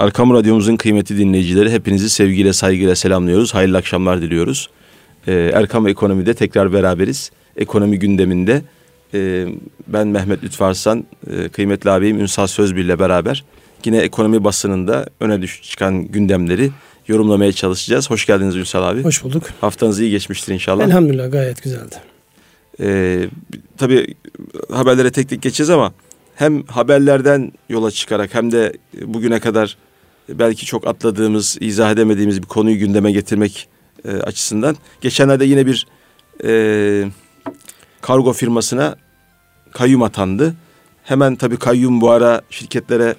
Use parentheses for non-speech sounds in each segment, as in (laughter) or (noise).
Arkam Radyomuzun kıymetli dinleyicileri hepinizi sevgiyle saygıyla selamlıyoruz. Hayırlı akşamlar diliyoruz. Ee, Erkam Ekonomi'de tekrar beraberiz. Ekonomi gündeminde e, ben Mehmet Lütfü Arslan, e, kıymetli abim Ünsal Sözbir ile beraber yine ekonomi basınında öne düş çıkan gündemleri yorumlamaya çalışacağız. Hoş geldiniz Ünsal abi. Hoş bulduk. Haftanız iyi geçmiştir inşallah. Elhamdülillah gayet güzeldi. Ee, tabii haberlere tek tek geçeceğiz ama hem haberlerden yola çıkarak hem de bugüne kadar belki çok atladığımız, izah edemediğimiz bir konuyu gündeme getirmek e, açısından. Geçenlerde yine bir e, kargo firmasına kayyum atandı. Hemen tabii kayyum bu ara şirketlere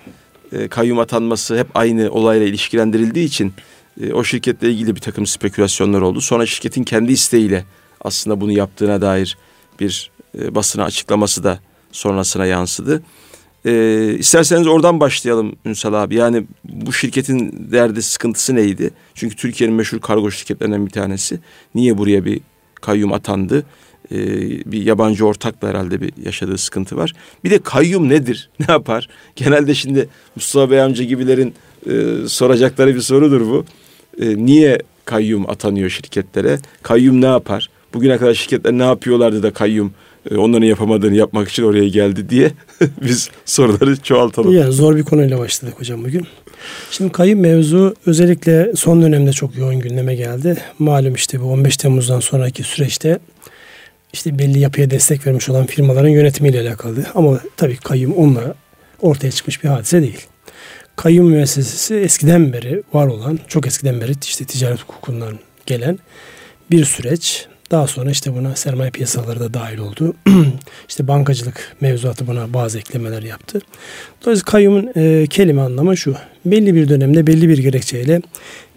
e, kayyum atanması hep aynı olayla ilişkilendirildiği için e, o şirketle ilgili bir takım spekülasyonlar oldu. Sonra şirketin kendi isteğiyle aslında bunu yaptığına dair bir e, basına açıklaması da sonrasına yansıdı. E, isterseniz oradan başlayalım Ünsal abi. Yani bu şirketin derdi, sıkıntısı neydi? Çünkü Türkiye'nin meşhur kargo şirketlerinden bir tanesi. Niye buraya bir kayyum atandı? E, bir yabancı ortakla herhalde bir yaşadığı sıkıntı var. Bir de kayyum nedir? (laughs) Ne yapar? Genelde şimdi Mustafa Bey amca gibilerin e, soracakları bir sorudur bu. E, niye kayyum atanıyor şirketlere? Kayyum ne yapar? Bugüne kadar şirketler ne yapıyorlardı da kayyum e, onların yapamadığını yapmak için oraya geldi diye (laughs) biz soruları çoğaltalım. Yani zor bir konuyla başladık hocam bugün. Şimdi kayyum mevzu özellikle son dönemde çok yoğun gündeme geldi. Malum işte bu 15 Temmuz'dan sonraki süreçte işte belli yapıya destek vermiş olan firmaların yönetimiyle alakalı. Ama tabii kayyum onunla ortaya çıkmış bir hadise değil. Kayyum müessesesi eskiden beri var olan, çok eskiden beri işte ticaret hukukundan gelen bir süreç. Daha sonra işte buna sermaye piyasaları da dahil oldu. (clears throat) işte bankacılık mevzuatı buna bazı eklemeler yaptı. Dolayısıyla kayyumun e, kelime anlamı şu. Belli bir dönemde belli bir gerekçeyle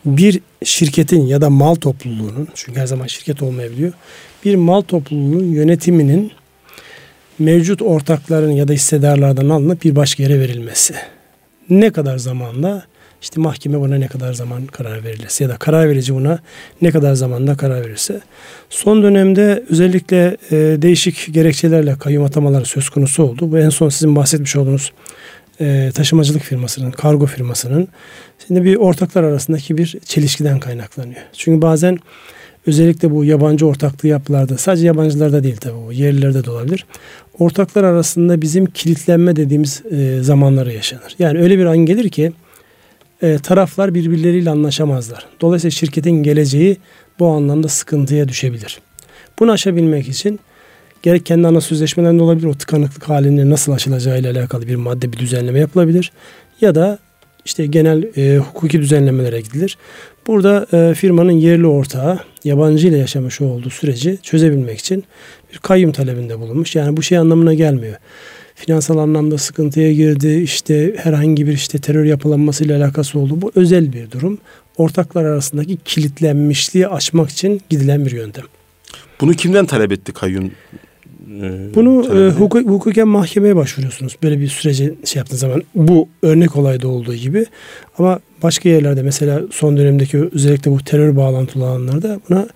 bir şirketin ya da mal topluluğunun çünkü her zaman şirket olmayabiliyor. Bir mal topluluğunun yönetiminin mevcut ortakların ya da hissedarlardan alınıp bir başka yere verilmesi. Ne kadar zamanla işte mahkeme buna ne kadar zaman karar verilirse ya da karar verici buna ne kadar zamanda karar verirse. Son dönemde özellikle e, değişik gerekçelerle kayyum atamaları söz konusu oldu. Bu en son sizin bahsetmiş olduğunuz e, taşımacılık firmasının, kargo firmasının şimdi bir ortaklar arasındaki bir çelişkiden kaynaklanıyor. Çünkü bazen özellikle bu yabancı ortaklığı yapılarda sadece yabancılarda değil tabii bu yerlilerde de olabilir. Ortaklar arasında bizim kilitlenme dediğimiz e, zamanları yaşanır. Yani öyle bir an gelir ki e, taraflar birbirleriyle anlaşamazlar. Dolayısıyla şirketin geleceği bu anlamda sıkıntıya düşebilir. Bunu aşabilmek için gerek kendi ana sözleşmelerinde olabilir o tıkanıklık halinin nasıl aşılacağı ile alakalı bir madde bir düzenleme yapılabilir. Ya da işte genel e, hukuki düzenlemelere gidilir. Burada e, firmanın yerli ortağı yabancı ile yaşamış olduğu süreci çözebilmek için bir kayyum talebinde bulunmuş. Yani bu şey anlamına gelmiyor finansal anlamda sıkıntıya girdi. İşte herhangi bir işte terör yapılanmasıyla alakası oldu. Bu özel bir durum. Ortaklar arasındaki kilitlenmişliği açmak için gidilen bir yöntem. Bunu kimden talep etti kayyum? E, Bunu e, hukuk, hukuken mahkemeye başvuruyorsunuz. Böyle bir sürece şey yaptığınız zaman bu örnek olayda olduğu gibi. Ama başka yerlerde mesela son dönemdeki özellikle bu terör bağlantılı alanlarda buna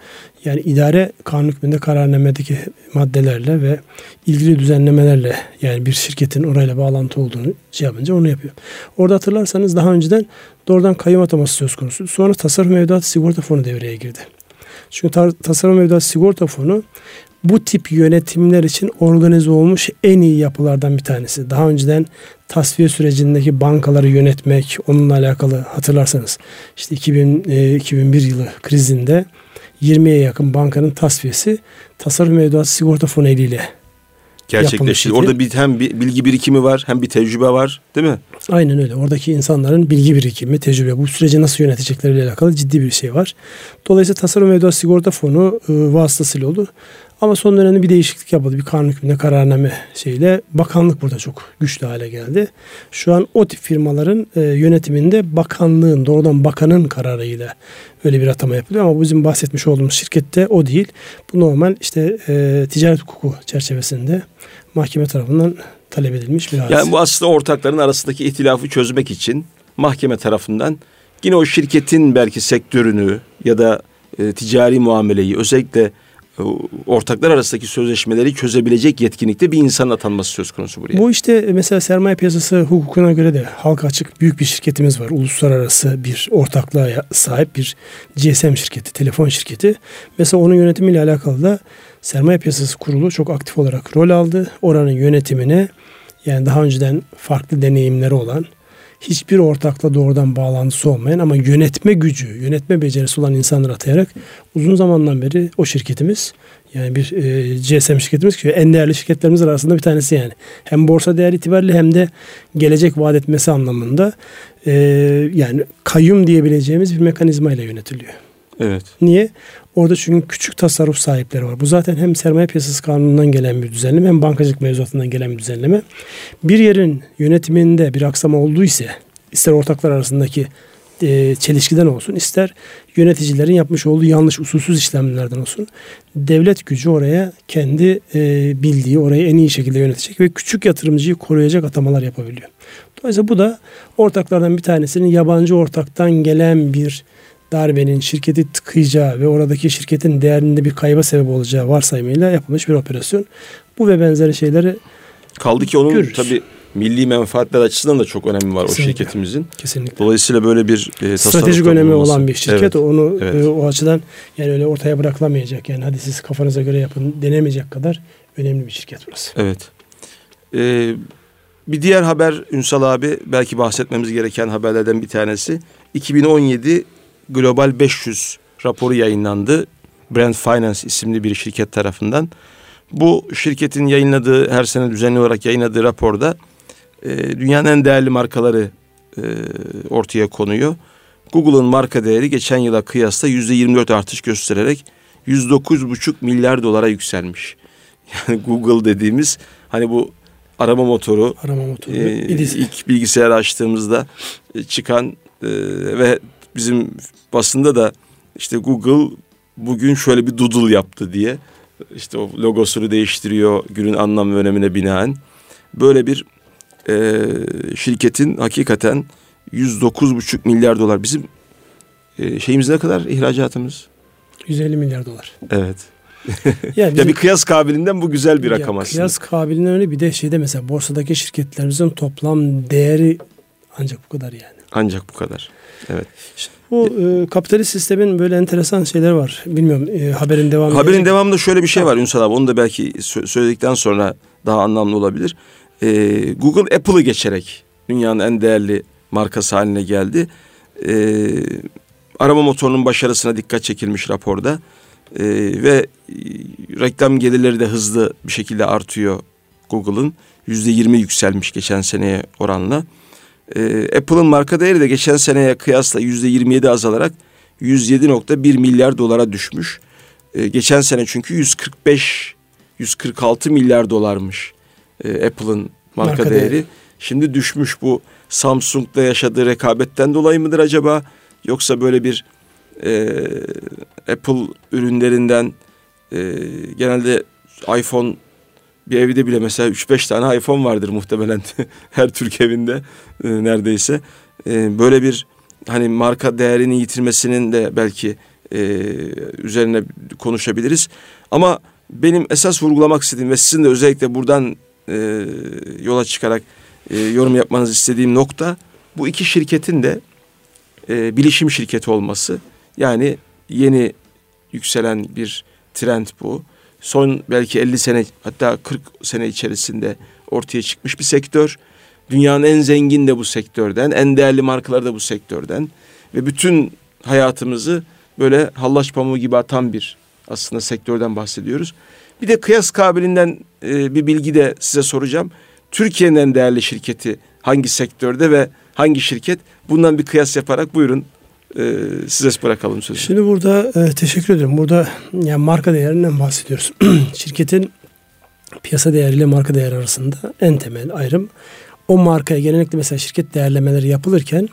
yani idare kanun hükmünde kararnamedeki maddelerle ve ilgili düzenlemelerle yani bir şirketin orayla bağlantı olduğunu şey yapınca onu yapıyor. Orada hatırlarsanız daha önceden doğrudan kayyum ataması söz konusu. Sonra tasarruf mevduat sigorta fonu devreye girdi. Çünkü tasarruf mevduat sigorta fonu bu tip yönetimler için organize olmuş en iyi yapılardan bir tanesi. Daha önceden tasfiye sürecindeki bankaları yönetmek, onunla alakalı hatırlarsanız işte 2000, e, 2001 yılı krizinde 20'ye yakın bankanın tasfiyesi tasarruf mevduat sigorta fonu eliyle gerçekleşti. Orada bir hem bir bilgi birikimi var hem bir tecrübe var değil mi? Aynen öyle. Oradaki insanların bilgi birikimi, tecrübe, bu süreci nasıl yönetecekleriyle alakalı ciddi bir şey var. Dolayısıyla tasarruf mevduat sigorta fonu e, vasıtasıyla oldu. Ama son dönemde bir değişiklik yapıldı. Bir kanun hükmünde kararname şeyle bakanlık burada çok güçlü hale geldi. Şu an o tip firmaların e, yönetiminde bakanlığın doğrudan bakanın kararıyla öyle bir atama yapılıyor ama bizim bahsetmiş olduğumuz şirkette o değil. Bu normal işte e, ticaret hukuku çerçevesinde mahkeme tarafından talep edilmiş bir hadise. Yani bu aslında ortakların arasındaki ihtilafı çözmek için mahkeme tarafından yine o şirketin belki sektörünü ya da e, ticari muameleyi özellikle ortaklar arasındaki sözleşmeleri çözebilecek yetkinlikte bir insanın atanması söz konusu buraya. Bu işte mesela sermaye piyasası hukukuna göre de halka açık büyük bir şirketimiz var. Uluslararası bir ortaklığa sahip bir GSM şirketi, telefon şirketi. Mesela onun yönetimiyle alakalı da sermaye piyasası kurulu çok aktif olarak rol aldı. Oranın yönetimine yani daha önceden farklı deneyimleri olan hiçbir ortakla doğrudan bağlantısı olmayan ama yönetme gücü, yönetme becerisi olan insanları atayarak uzun zamandan beri o şirketimiz yani bir e, GSM şirketimiz ki en değerli şirketlerimiz arasında bir tanesi yani. Hem borsa değer itibariyle hem de gelecek vaat etmesi anlamında e, yani kayyum diyebileceğimiz bir mekanizma ile yönetiliyor. Evet. Niye? Orada çünkü küçük tasarruf sahipleri var. Bu zaten hem sermaye piyasası kanunundan gelen bir düzenleme hem bankacılık mevzuatından gelen bir düzenleme. Bir yerin yönetiminde bir aksama olduğu ise ister ortaklar arasındaki e, çelişkiden olsun ister yöneticilerin yapmış olduğu yanlış usulsüz işlemlerden olsun devlet gücü oraya kendi e, bildiği orayı en iyi şekilde yönetecek ve küçük yatırımcıyı koruyacak atamalar yapabiliyor. Dolayısıyla bu da ortaklardan bir tanesinin yabancı ortaktan gelen bir darbenin şirketi tıkayacağı ve oradaki şirketin değerinde bir kayba sebep olacağı varsayımıyla yapılmış bir operasyon. Bu ve benzeri şeyleri Kaldı ki onun görürüz. tabii milli menfaatler açısından da çok önemi var Kesinlikle. o şirketimizin. Kesinlikle. Dolayısıyla böyle bir e, stratejik önemi olması. olan bir şirket evet. onu evet. E, o açıdan yani öyle ortaya bırakılamayacak. Yani hadi siz kafanıza göre yapın denemeyecek kadar önemli bir şirket burası. Evet. Ee, bir diğer haber Ünsal abi belki bahsetmemiz gereken haberlerden bir tanesi 2017 Global 500 raporu yayınlandı. Brand Finance isimli bir şirket tarafından. Bu şirketin yayınladığı her sene düzenli olarak yayınladığı raporda e, dünyanın en değerli markaları e, ortaya konuyor. Google'ın marka değeri geçen yıla kıyasla yüzde 24 artış göstererek 109,5 milyar dolara yükselmiş. (laughs) Yani Google dediğimiz hani bu arama motoru, arama motoru e, ilk bilgisayar açtığımızda çıkan e, ve bizim basında da işte Google bugün şöyle bir doodle yaptı diye işte o logosunu değiştiriyor günün anlam ve önemine binaen. Böyle bir e, şirketin hakikaten 109,5 milyar dolar bizim e, şeyimiz ne kadar ihracatımız? 150 milyar dolar. Evet. (laughs) ya, ya bir kıyas kabiliğinden bu güzel bir rakam aslında. Kıyas kabiliğinden öyle bir de şeyde mesela borsadaki şirketlerimizin toplam değeri ancak bu kadar yani. Ancak bu kadar. Evet. İşte bu e, kapitalist sistemin böyle enteresan şeyler var. Bilmiyorum e, haberin devamı. Haberin gelecek. devamında şöyle bir şey var Ünsal abi. Onu da belki söyledikten sonra daha anlamlı olabilir. E, Google Apple'ı geçerek dünyanın en değerli markası haline geldi. E, arama motorunun başarısına dikkat çekilmiş raporda. E, ve reklam gelirleri de hızlı bir şekilde artıyor Google'ın. Yüzde yirmi yükselmiş geçen seneye oranla. E, Apple'ın marka değeri de geçen seneye kıyasla yüzde 27 azalarak 107.1 milyar dolara düşmüş. E, geçen sene çünkü 145 146 milyar dolarmış e, Apple'ın marka, marka değeri. değeri. Şimdi düşmüş bu Samsung'da yaşadığı rekabetten dolayı mıdır acaba? Yoksa böyle bir e, Apple ürünlerinden e, genelde iPhone bir evde bile mesela 3-5 tane iPhone vardır muhtemelen (laughs) her Türk evinde e, neredeyse. E, böyle bir hani marka değerini yitirmesinin de belki e, üzerine konuşabiliriz. Ama benim esas vurgulamak istediğim ve sizin de özellikle buradan e, yola çıkarak e, yorum yapmanızı istediğim nokta bu iki şirketin de e, bilişim şirketi olması. Yani yeni yükselen bir trend bu son belki 50 sene hatta 40 sene içerisinde ortaya çıkmış bir sektör. Dünyanın en zengin de bu sektörden, en değerli markaları da bu sektörden ve bütün hayatımızı böyle hallaç pamuğu gibi atan bir aslında sektörden bahsediyoruz. Bir de kıyas kabiliğinden e, bir bilgi de size soracağım. Türkiye'nin en değerli şirketi hangi sektörde ve hangi şirket? Bundan bir kıyas yaparak buyurun e, size bırakalım sözü. Şimdi burada e, teşekkür ederim. Burada yani marka değerinden bahsediyoruz. (clears throat) Şirketin piyasa değeriyle marka değeri arasında en temel ayrım o markaya genellikle mesela şirket değerlemeleri yapılırken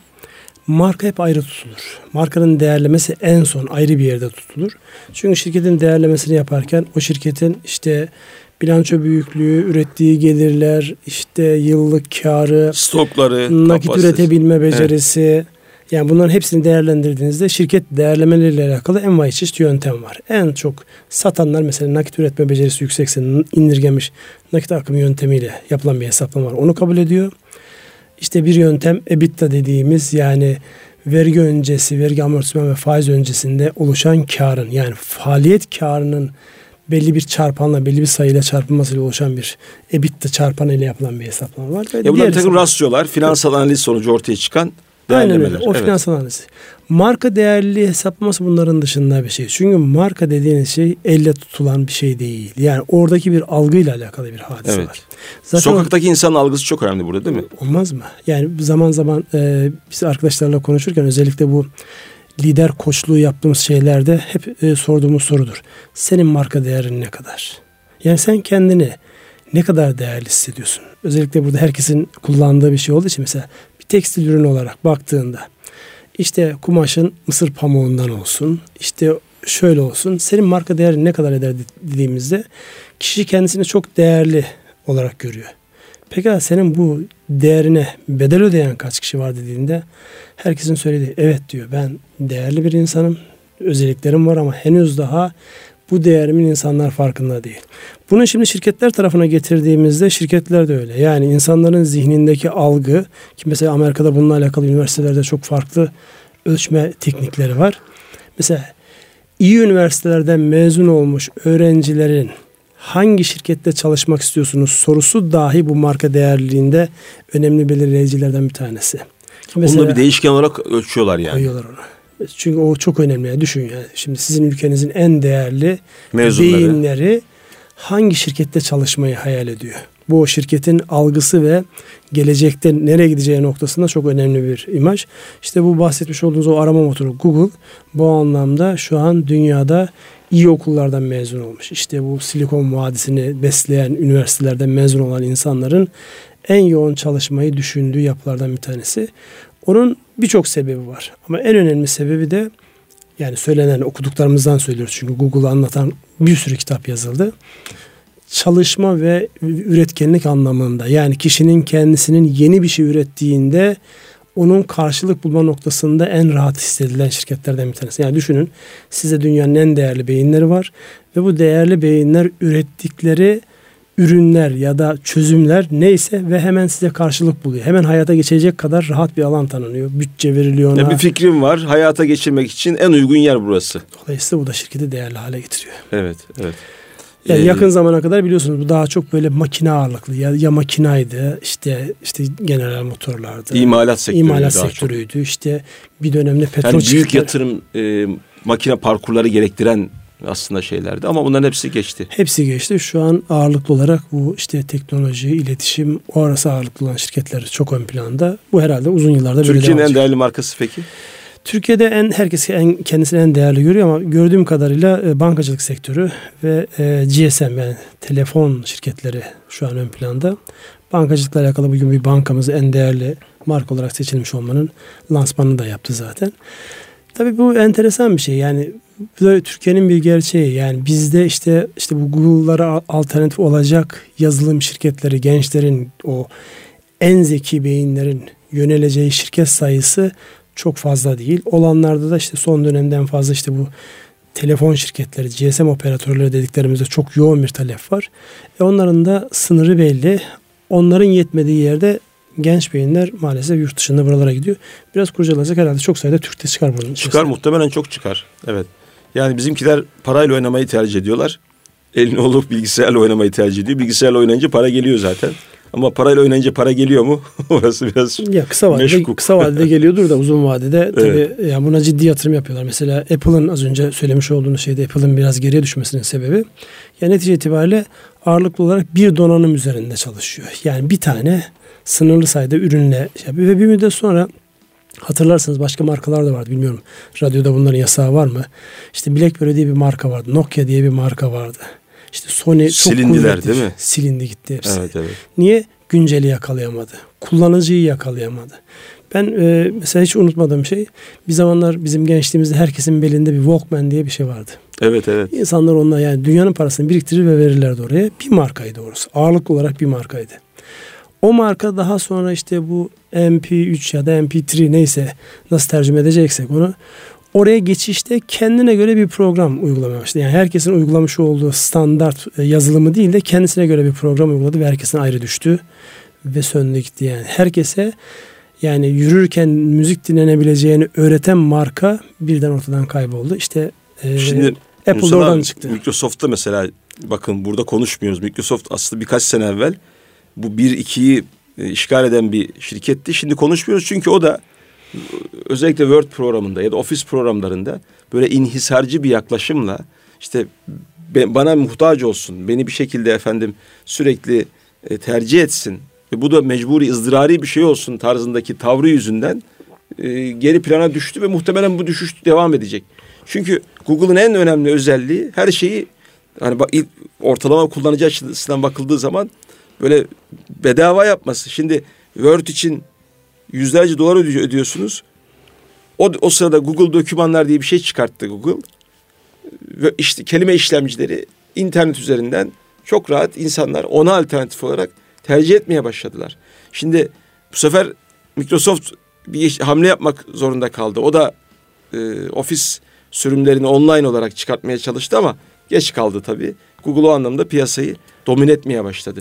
marka hep ayrı tutulur. Markanın değerlemesi en son ayrı bir yerde tutulur. Çünkü şirketin değerlemesini yaparken o şirketin işte bilanço büyüklüğü, ürettiği gelirler, işte yıllık karı, stokları, nakit kapasitesi. üretebilme becerisi, evet Yani bunların hepsini değerlendirdiğinizde şirket değerlemeleriyle alakalı envai çeşit yöntem var. En çok satanlar mesela nakit üretme becerisi yüksekse indirgemiş nakit akımı yöntemiyle yapılan bir hesaplama var. Onu kabul ediyor. İşte bir yöntem EBITDA dediğimiz yani vergi öncesi, vergi amortisman ve faiz öncesinde oluşan karın yani faaliyet karının belli bir çarpanla, belli bir sayıyla çarpılmasıyla oluşan bir EBITDA çarpanı ile yapılan bir hesaplama var. Ve ya bunlar bir takım rasyolar, finansal analiz sonucu ortaya çıkan Aynen öyle. O evet. finansal analiz. Marka değerliliği hesaplaması bunların dışında bir şey. Çünkü marka dediğiniz şey elle tutulan bir şey değil. Yani oradaki bir algıyla alakalı bir hadise evet. var. Zaten Sokaktaki insanın algısı çok önemli burada değil mi? Olmaz mı? Yani zaman zaman e, biz arkadaşlarla konuşurken özellikle bu lider koçluğu yaptığımız şeylerde hep e, sorduğumuz sorudur. Senin marka değerin ne kadar? Yani sen kendini ne kadar değerli hissediyorsun? Özellikle burada herkesin kullandığı bir şey olduğu için mesela bir tekstil ürünü olarak baktığında işte kumaşın mısır pamuğundan olsun, işte şöyle olsun. Senin marka değerin ne kadar eder dediğimizde kişi kendisini çok değerli olarak görüyor. Peki senin bu değerine bedel ödeyen kaç kişi var dediğinde herkesin söylediği evet diyor ben değerli bir insanım özelliklerim var ama henüz daha bu değerimin insanlar farkında değil. Bunu şimdi şirketler tarafına getirdiğimizde şirketler de öyle. Yani insanların zihnindeki algı ki mesela Amerika'da bununla alakalı üniversitelerde çok farklı ölçme teknikleri var. Mesela iyi üniversitelerden mezun olmuş öğrencilerin hangi şirkette çalışmak istiyorsunuz sorusu dahi bu marka değerliliğinde önemli belirleyicilerden bir tanesi. Mesela, Onu da bir değişken olarak ölçüyorlar yani. Koyuyorlar onu. Çünkü o çok önemli. Yani düşün yani. Şimdi sizin ülkenizin en değerli Mezunları. beyinleri hangi şirkette çalışmayı hayal ediyor? Bu şirketin algısı ve gelecekte nereye gideceği noktasında çok önemli bir imaj. İşte bu bahsetmiş olduğunuz o arama motoru Google bu anlamda şu an dünyada iyi okullardan mezun olmuş. İşte bu Silikon Vadisi'ni besleyen üniversitelerden mezun olan insanların en yoğun çalışmayı düşündüğü yapılardan bir tanesi. Onun birçok sebebi var. Ama en önemli sebebi de yani söylenen okuduklarımızdan söylüyoruz. Çünkü Google'ı anlatan bir sürü kitap yazıldı. Çalışma ve üretkenlik anlamında yani kişinin kendisinin yeni bir şey ürettiğinde onun karşılık bulma noktasında en rahat hissedilen şirketlerden bir tanesi. Yani düşünün size dünyanın en değerli beyinleri var ve bu değerli beyinler ürettikleri ürünler ya da çözümler neyse ve hemen size karşılık buluyor. Hemen hayata geçecek kadar rahat bir alan tanınıyor. Bütçe veriliyor ona. Ya bir fikrim var. Hayata geçirmek için en uygun yer burası. Dolayısıyla bu da şirketi değerli hale getiriyor. Evet, evet. Yani ee, yakın zamana kadar biliyorsunuz bu daha çok böyle makine ağırlıklı ya, ya makinaydı işte işte general motorlardı. İmalat sektörüydü. İmalat sektörüydü. Çok. İşte bir dönemde petrol yani büyük yatırım e, makine parkurları gerektiren aslında şeylerdi ama bunların hepsi geçti. Hepsi geçti. Şu an ağırlıklı olarak bu işte teknoloji, iletişim o arası ağırlıklı olan şirketler çok ön planda. Bu herhalde uzun yıllarda böyle Türkiye'nin en değerli markası peki? Türkiye'de en herkes en, kendisini en değerli görüyor ama gördüğüm kadarıyla e, bankacılık sektörü ve e, GSM yani telefon şirketleri şu an ön planda. Bankacılıkla alakalı bugün bir bankamız en değerli marka olarak seçilmiş olmanın lansmanını da yaptı zaten. Tabii bu enteresan bir şey. Yani Türkiye'nin bir gerçeği. Yani bizde işte işte bu Google'lara alternatif olacak yazılım şirketleri, gençlerin o en zeki beyinlerin yöneleceği şirket sayısı çok fazla değil. Olanlarda da işte son dönemden fazla işte bu telefon şirketleri, GSM operatörleri dediklerimizde çok yoğun bir talep var. E onların da sınırı belli. Onların yetmediği yerde genç beyinler maalesef yurt dışında buralara gidiyor. Biraz kurcalayacak herhalde çok sayıda Türk'te çıkar bunun Çıkar içerisinde. muhtemelen çok çıkar. Evet. Yani bizimkiler parayla oynamayı tercih ediyorlar. Elini olup bilgisayarla oynamayı tercih ediyor. Bilgisayarla oynayınca para geliyor zaten. Ama parayla oynayınca para geliyor mu? (laughs) Orası biraz ya kısa vadede, meşkuk. Kısa vadede (laughs) geliyordur da uzun vadede tabii evet. yani buna ciddi yatırım yapıyorlar. Mesela Apple'ın az önce söylemiş olduğunuz şeyde Apple'ın biraz geriye düşmesinin sebebi yani netice itibariyle ağırlıklı olarak bir donanım üzerinde çalışıyor. Yani bir tane sınırlı sayıda ürünle şey yapıyor ve bir müddet sonra Hatırlarsınız başka markalar da vardı bilmiyorum. Radyoda bunların yasağı var mı? İşte BlackBerry diye bir marka vardı. Nokia diye bir marka vardı. İşte Sony çok Silindiler değil mi? Silindi gitti hepsi. Evet, evet. Niye? Günceli yakalayamadı. Kullanıcıyı yakalayamadı. Ben e, mesela hiç unutmadığım şey bir zamanlar bizim gençliğimizde herkesin belinde bir Walkman diye bir şey vardı. Evet evet. İnsanlar onunla yani dünyanın parasını biriktirir ve verirlerdi oraya. Bir markaydı orası. Ağırlıklı olarak bir markaydı. O marka daha sonra işte bu MP3 ya da MP3 neyse nasıl tercüme edeceksek onu oraya geçişte kendine göre bir program uygulamaya başladı. Yani herkesin uygulamış olduğu standart e, yazılımı değil de kendisine göre bir program uyguladı ve herkesin ayrı düştü ve söndü gitti yani. Herkese yani yürürken müzik dinlenebileceğini öğreten marka birden ortadan kayboldu. İşte e, Şimdi Apple oradan çıktı. Microsoft'ta mesela bakın burada konuşmuyoruz. Microsoft aslında birkaç sene evvel bu 1-2'yi e, işgal eden bir şirketti. Şimdi konuşmuyoruz çünkü o da özellikle Word programında ya da Office programlarında böyle inhisarcı bir yaklaşımla işte bana muhtaç olsun, beni bir şekilde efendim sürekli e, tercih etsin ve bu da mecburi ızdırari bir şey olsun tarzındaki tavrı yüzünden e, geri plana düştü ve muhtemelen bu düşüş devam edecek. Çünkü Google'ın en önemli özelliği her şeyi hani ortalama kullanıcı açısından bakıldığı zaman böyle bedava yapması. Şimdi Word için yüzlerce dolar ödüyorsunuz. O, o sırada Google dokümanlar diye bir şey çıkarttı Google. Ve işte kelime işlemcileri internet üzerinden çok rahat insanlar ona alternatif olarak tercih etmeye başladılar. Şimdi bu sefer Microsoft bir hamle yapmak zorunda kaldı. O da e, ofis sürümlerini online olarak çıkartmaya çalıştı ama geç kaldı tabii. Google o anlamda piyasayı domine etmeye başladı.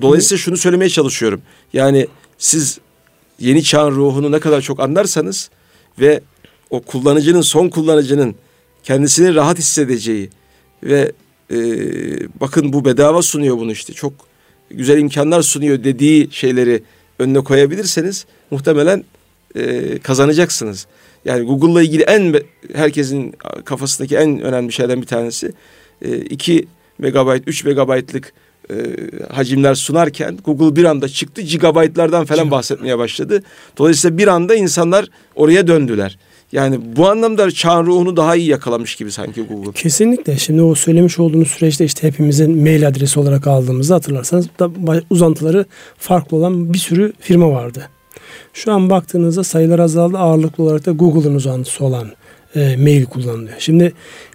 Dolayısıyla şunu söylemeye çalışıyorum. Yani siz yeni çağın ruhunu ne kadar çok anlarsanız ve o kullanıcının, son kullanıcının kendisini rahat hissedeceği ve e, bakın bu bedava sunuyor bunu işte çok güzel imkanlar sunuyor dediği şeyleri önüne koyabilirseniz muhtemelen e, kazanacaksınız. Yani Google'la ilgili en herkesin kafasındaki en önemli şeylerden bir tanesi e, 2 megabayt, 3 megabaytlık e, hacimler sunarken Google bir anda çıktı gigabaytlardan falan bahsetmeye başladı. Dolayısıyla bir anda insanlar oraya döndüler. Yani bu anlamda çağın ruhunu daha iyi yakalamış gibi sanki Google. Kesinlikle. Şimdi o söylemiş olduğunuz süreçte işte hepimizin mail adresi olarak aldığımızda hatırlarsanız da uzantıları farklı olan bir sürü firma vardı. Şu an baktığınızda sayılar azaldı. Ağırlıklı olarak da Google'ın uzantısı olan e, mail kullanılıyor. Şimdi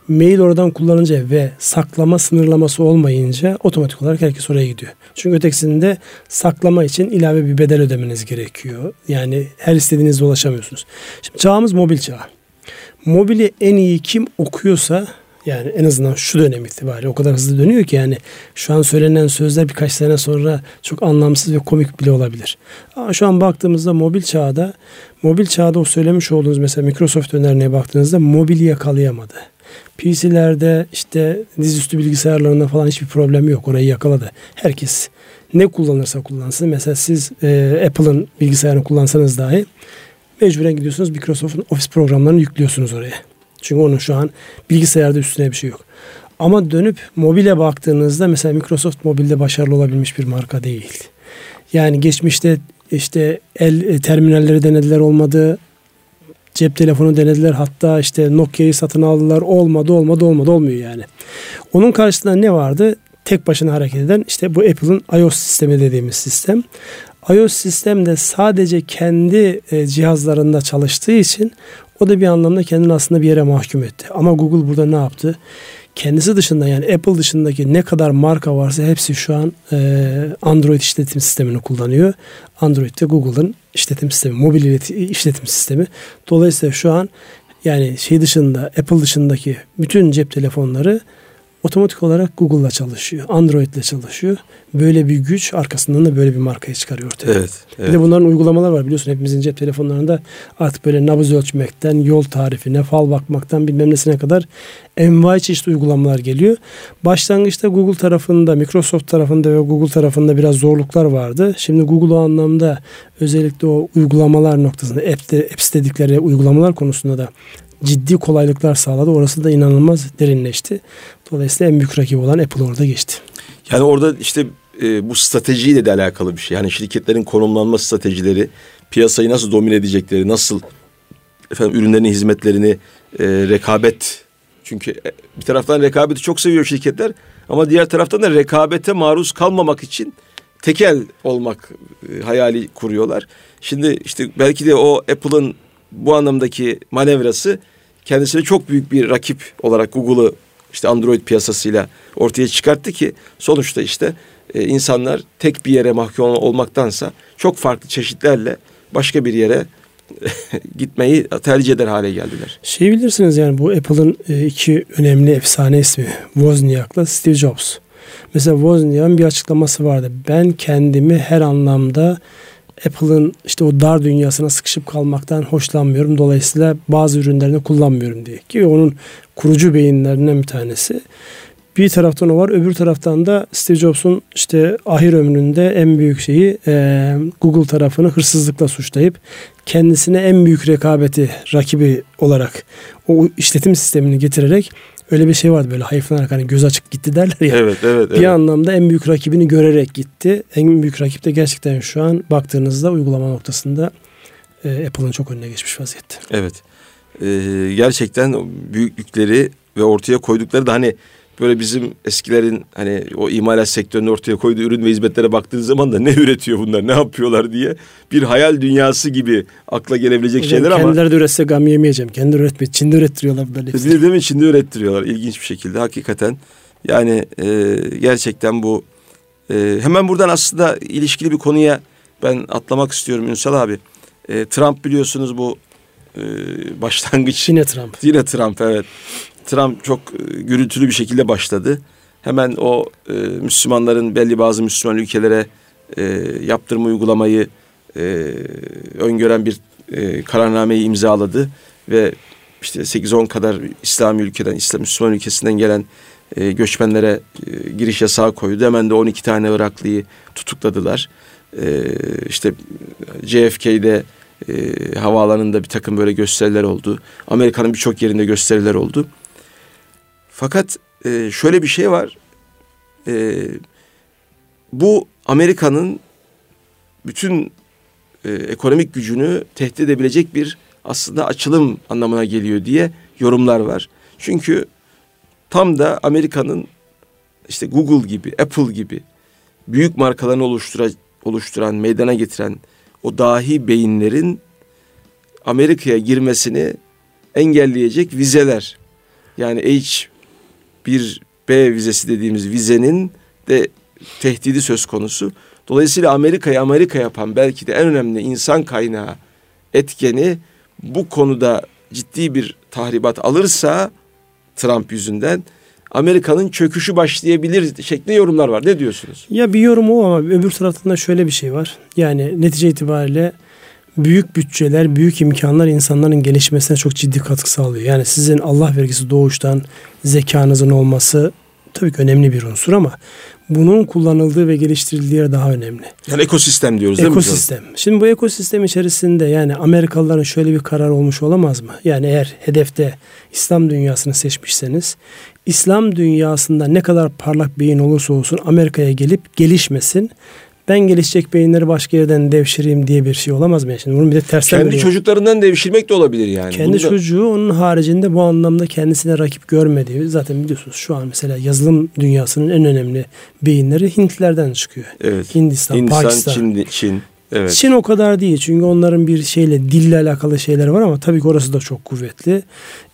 mail oradan kullanınca ve saklama sınırlaması olmayınca otomatik olarak herkes oraya gidiyor. Çünkü ötekisinde saklama için ilave bir bedel ödemeniz gerekiyor. Yani her istediğinizde ulaşamıyorsunuz. Şimdi çağımız mobil çağ. Mobili en iyi kim okuyorsa yani en azından şu dönem itibariyle o kadar hızlı dönüyor ki yani şu an söylenen sözler birkaç sene sonra çok anlamsız ve komik bile olabilir. Ama şu an baktığımızda mobil çağda mobil çağda o söylemiş olduğunuz mesela Microsoft örneğine baktığınızda mobili yakalayamadı. PC'lerde işte dizüstü bilgisayarlarında falan hiçbir problem yok. Orayı yakaladı. Herkes ne kullanırsa kullansın. Mesela siz e, Apple'ın bilgisayarını kullansanız dahi mecburen gidiyorsunuz Microsoft'un Office programlarını yüklüyorsunuz oraya. Çünkü onun şu an bilgisayarda üstüne bir şey yok. Ama dönüp mobile baktığınızda mesela Microsoft mobilde başarılı olabilmiş bir marka değil. Yani geçmişte işte el e, terminalleri denediler olmadı. Cep telefonu denediler. Hatta işte Nokia'yı satın aldılar. Olmadı, olmadı, olmadı, olmuyor yani. Onun karşısında ne vardı? Tek başına hareket eden işte bu Apple'ın iOS sistemi dediğimiz sistem. iOS sistemde sadece kendi e, cihazlarında çalıştığı için o da bir anlamda kendini aslında bir yere mahkum etti. Ama Google burada ne yaptı? Kendisi dışında yani Apple dışındaki ne kadar marka varsa hepsi şu an e, Android işletim sistemini kullanıyor. Android de Google'ın işletim sistemi, mobil işletim sistemi. Dolayısıyla şu an yani şey dışında Apple dışındaki bütün cep telefonları otomatik olarak Google'la çalışıyor. Android'le çalışıyor. Böyle bir güç arkasından da böyle bir markayı çıkarıyor ortaya. Evet, evet. Bir de bunların uygulamalar var biliyorsun hepimizin cep telefonlarında artık böyle nabız ölçmekten, yol tarifine, fal bakmaktan bilmem nesine kadar envai çeşitli uygulamalar geliyor. Başlangıçta Google tarafında, Microsoft tarafında ve Google tarafında biraz zorluklar vardı. Şimdi Google o anlamda özellikle o uygulamalar noktasında, app, de, apps dedikleri uygulamalar konusunda da ciddi kolaylıklar sağladı. Orası da inanılmaz derinleşti. Dolayısıyla en büyük rakip olan Apple orada geçti. Yani orada işte e, bu stratejiyle de alakalı bir şey. Yani şirketlerin konumlanma stratejileri, piyasayı nasıl domine edecekleri, nasıl efendim ürünlerini, hizmetlerini, e, rekabet. Çünkü e, bir taraftan rekabeti çok seviyor şirketler ama diğer taraftan da rekabete maruz kalmamak için tekel olmak e, hayali kuruyorlar. Şimdi işte belki de o Apple'ın bu anlamdaki manevrası kendisine çok büyük bir rakip olarak Google'ı işte Android piyasasıyla ortaya çıkarttı ki sonuçta işte e, insanlar tek bir yere mahkum olmaktansa çok farklı çeşitlerle başka bir yere (laughs) gitmeyi tercih eder hale geldiler. Şey bilirsiniz yani bu Apple'ın e, iki önemli efsane ismi Wozniak'la Steve Jobs. Mesela Wozniak'ın bir açıklaması vardı. Ben kendimi her anlamda Apple'ın işte o dar dünyasına sıkışıp kalmaktan hoşlanmıyorum. Dolayısıyla bazı ürünlerini kullanmıyorum diye. Ki onun kurucu beyinlerinden bir tanesi. Bir taraftan o var. Öbür taraftan da Steve Jobs'un işte ahir ömründe en büyük şeyi e, Google tarafını hırsızlıkla suçlayıp kendisine en büyük rekabeti, rakibi olarak o işletim sistemini getirerek öyle bir şey vardı böyle hayıflanarak hani göz açık gitti derler ya. Evet, evet, bir evet. anlamda en büyük rakibini görerek gitti. En büyük rakip de gerçekten şu an baktığınızda uygulama noktasında e, Apple'ın çok önüne geçmiş vaziyette. Evet. Ee, gerçekten büyüklükleri ve ortaya koydukları da hani böyle bizim eskilerin hani o imalat sektörünün ortaya koyduğu ürün ve hizmetlere baktığınız zaman da ne üretiyor bunlar, ne yapıyorlar diye bir hayal dünyası gibi akla gelebilecek Hocam, şeyler ama. Kendileri de üretse gam yemeyeceğim. Kendi üretmiyor. Çin'de ürettiriyorlar bunları hepsini. Değil mi? Çin'de ürettiriyorlar. İlginç bir şekilde hakikaten. Yani e, gerçekten bu e, hemen buradan aslında ilişkili bir konuya ben atlamak istiyorum Ünsal abi. E, Trump biliyorsunuz bu e, başlangıç. Yine Trump. Yine Trump evet. Trump çok e, gürültülü bir şekilde başladı. Hemen o e, Müslümanların belli bazı Müslüman ülkelere e, yaptırma uygulamayı e, öngören bir e, kararnameyi imzaladı ve işte 8-10 kadar İslami ülkeden, İslam Müslüman ülkesinden gelen e, göçmenlere e, giriş yasağı koydu. Hemen de 12 tane Iraklıyı tutukladılar. E, işte JFK'de e, havaalanında bir takım böyle gösteriler oldu. Amerika'nın birçok yerinde gösteriler oldu. Fakat e, şöyle bir şey var. E, bu Amerika'nın bütün e, ekonomik gücünü tehdit edebilecek bir aslında açılım anlamına geliyor diye yorumlar var. Çünkü tam da Amerika'nın işte Google gibi, Apple gibi büyük markalarını oluştura, oluşturan, meydana getiren o dahi beyinlerin Amerika'ya girmesini engelleyecek vizeler yani H bir B vizesi dediğimiz vizenin de tehdidi söz konusu. Dolayısıyla Amerika'yı Amerika yapan belki de en önemli insan kaynağı etkeni bu konuda ciddi bir tahribat alırsa Trump yüzünden Amerika'nın çöküşü başlayabilir şeklinde yorumlar var. Ne diyorsunuz? Ya bir yorum o ama öbür taraftan da şöyle bir şey var. Yani netice itibariyle büyük bütçeler, büyük imkanlar insanların gelişmesine çok ciddi katkı sağlıyor. Yani sizin Allah vergisi doğuştan zekanızın olması tabii ki önemli bir unsur ama bunun kullanıldığı ve geliştirildiği yer daha önemli. Yani ekosistem diyoruz değil ekosistem. mi? Ekosistem. Şimdi bu ekosistem içerisinde yani Amerikalıların şöyle bir karar olmuş olamaz mı? Yani eğer hedefte İslam dünyasını seçmişseniz İslam dünyasında ne kadar parlak beyin olursa olsun Amerika'ya gelip gelişmesin ben gelişecek beyinleri başka yerden devşireyim diye bir şey olamaz mı? Şimdi bunun bir de tersten Kendi çocuklarından devşirmek de olabilir yani. Kendi Bunda... çocuğu onun haricinde bu anlamda kendisine rakip görmediği zaten biliyorsunuz şu an mesela yazılım dünyasının en önemli beyinleri Hintlerden çıkıyor. Evet. Hindistan, Hindistan Pakistan. Çin, Çin. Evet. Çin o kadar değil çünkü onların bir şeyle dille alakalı şeyleri var ama tabii ki orası da çok kuvvetli.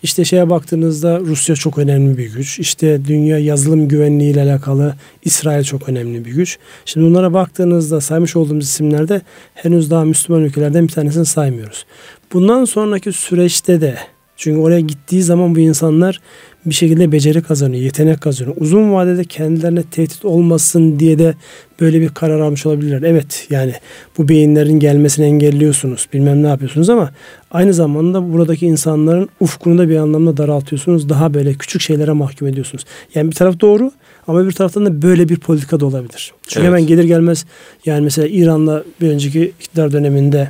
İşte şeye baktığınızda Rusya çok önemli bir güç. İşte dünya yazılım güvenliği ile alakalı İsrail çok önemli bir güç. Şimdi bunlara baktığınızda saymış olduğumuz isimlerde henüz daha Müslüman ülkelerden bir tanesini saymıyoruz. Bundan sonraki süreçte de çünkü oraya gittiği zaman bu insanlar bir şekilde beceri kazanıyor, yetenek kazanıyor. Uzun vadede kendilerine tehdit olmasın diye de böyle bir karar almış olabilirler. Evet yani bu beyinlerin gelmesini engelliyorsunuz, bilmem ne yapıyorsunuz ama aynı zamanda buradaki insanların ufkunu da bir anlamda daraltıyorsunuz. Daha böyle küçük şeylere mahkum ediyorsunuz. Yani bir taraf doğru ama bir taraftan da böyle bir politika da olabilir. Çünkü evet. hemen gelir gelmez yani mesela İran'la bir önceki iktidar döneminde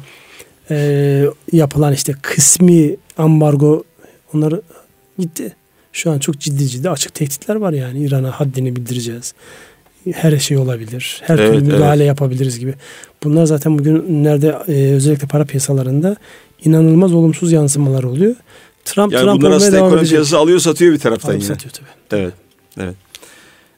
e, yapılan işte kısmi ambargo onları gitti. Şu an çok ciddi ciddi açık tehditler var yani İran'a haddini bildireceğiz. Her şey olabilir. Her evet, türlü müdahale evet. yapabiliriz gibi. Bunlar zaten bugün nerede e, özellikle para piyasalarında inanılmaz olumsuz yansımalar oluyor. Trump yani Trump bunlar aslında ekonomi piyasası alıyor satıyor bir taraftan Alıp yine. satıyor tabii. Evet. Evet.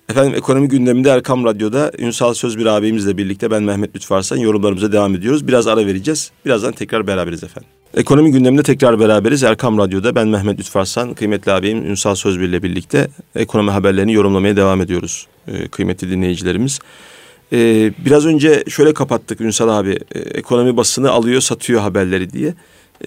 Efendim ekonomi gündeminde Erkam Radyo'da Ünsal Sözbir abimizle birlikte ben Mehmet Lütfarsan yorumlarımıza devam ediyoruz. Biraz ara vereceğiz. Birazdan tekrar beraberiz efendim. Ekonomi gündeminde tekrar beraberiz. Erkam Radyo'da ben Mehmet Lütfarsan, kıymetli abim Ünsal Sözbir ile birlikte ekonomi haberlerini yorumlamaya devam ediyoruz. Ee, kıymetli dinleyicilerimiz. Ee, biraz önce şöyle kapattık Ünsal abi. Ee, ekonomi basını alıyor satıyor haberleri diye.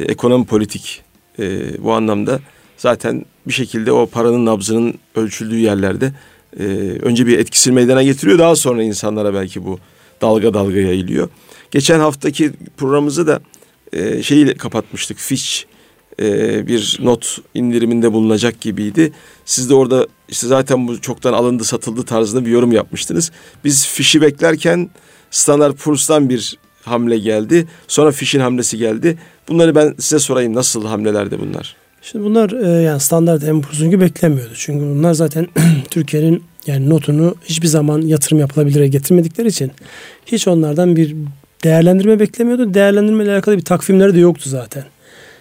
Ekonomi politik e, bu anlamda zaten bir şekilde o paranın nabzının ölçüldüğü yerlerde e, önce bir etkisini meydana getiriyor. Daha sonra insanlara belki bu dalga dalga yayılıyor. Geçen haftaki programımızı da e, şeyi kapatmıştık. Fitch e, bir not indiriminde bulunacak gibiydi. Siz de orada işte zaten bu çoktan alındı satıldı tarzında bir yorum yapmıştınız. Biz fişi beklerken Standard Poor's'tan bir hamle geldi. Sonra fişin hamlesi geldi. Bunları ben size sorayım nasıl hamlelerde bunlar? Şimdi bunlar e, yani standart Poor's'un gibi beklemiyordu. Çünkü bunlar zaten (clears throat) Türkiye'nin yani notunu hiçbir zaman yatırım yapılabilire getirmedikleri için hiç onlardan bir değerlendirme beklemiyordu. Değerlendirme ile alakalı bir takvimleri de yoktu zaten.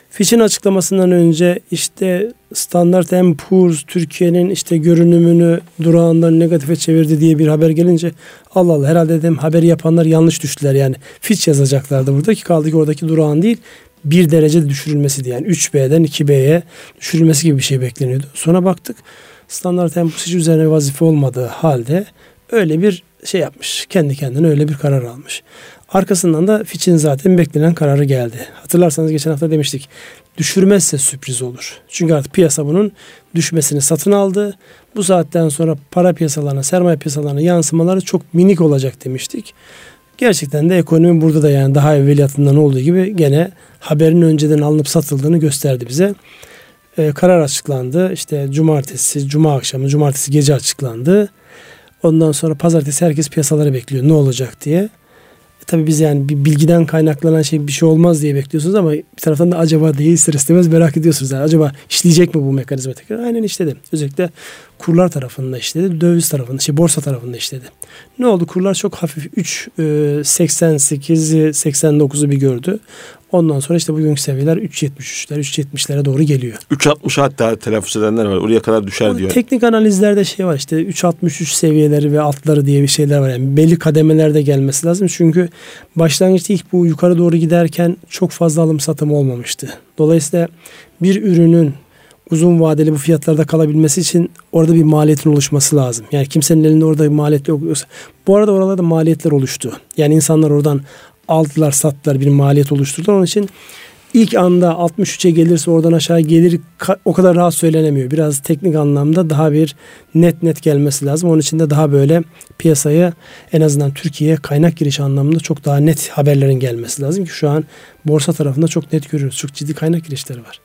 Fitch'in açıklamasından önce işte Standard Poor's Türkiye'nin işte görünümünü durağından negatife çevirdi diye bir haber gelince Allah Allah herhalde dedim haberi yapanlar yanlış düştüler yani. Fitch yazacaklardı buradaki kaldı ki oradaki durağın değil bir derece düşürülmesi diye yani 3B'den 2B'ye düşürülmesi gibi bir şey bekleniyordu. Sonra baktık Standart Poor's hiç üzerine vazife olmadığı halde öyle bir şey yapmış. Kendi kendine öyle bir karar almış. Arkasından da Fitch'in zaten beklenen kararı geldi. Hatırlarsanız geçen hafta demiştik. Düşürmezse sürpriz olur. Çünkü artık piyasa bunun düşmesini satın aldı. Bu saatten sonra para piyasalarına, sermaye piyasalarına yansımaları çok minik olacak demiştik. Gerçekten de ekonomi burada da yani daha evveliyatından olduğu gibi gene haberin önceden alınıp satıldığını gösterdi bize. Ee, karar açıklandı. İşte cumartesi, cuma akşamı, cumartesi gece açıklandı. Ondan sonra pazartesi herkes piyasaları bekliyor ne olacak diye. Tabii biz yani bir bilgiden kaynaklanan şey bir şey olmaz diye bekliyorsunuz ama bir taraftan da acaba diye ister istemez merak ediyorsunuz. Yani acaba işleyecek mi bu mekanizma tekrar? Aynen işledi. Özellikle kurlar tarafında işledi. Döviz tarafında, şey borsa tarafında işledi. Ne oldu? Kurlar çok hafif 3 88'i 89'u bir gördü. Ondan sonra işte bugünkü seviyeler 3.73'ler, 3.70'lere doğru geliyor. 3.60 hatta telaffuz edenler var. Oraya kadar düşer Ama diyor. Teknik analizlerde şey var işte 3.63 seviyeleri ve altları diye bir şeyler var. Yani belli kademelerde gelmesi lazım. Çünkü başlangıçta ilk bu yukarı doğru giderken çok fazla alım satım olmamıştı. Dolayısıyla bir ürünün uzun vadeli bu fiyatlarda kalabilmesi için orada bir maliyetin oluşması lazım. Yani kimsenin elinde orada bir maliyet yok. Bu arada oralarda maliyetler oluştu. Yani insanlar oradan aldılar sattılar bir maliyet oluşturdular. Onun için ilk anda 63'e gelirse oradan aşağı gelir o kadar rahat söylenemiyor. Biraz teknik anlamda daha bir net net gelmesi lazım. Onun için de daha böyle piyasaya en azından Türkiye'ye kaynak giriş anlamında çok daha net haberlerin gelmesi lazım ki şu an borsa tarafında çok net görüyoruz. Çok ciddi kaynak girişleri var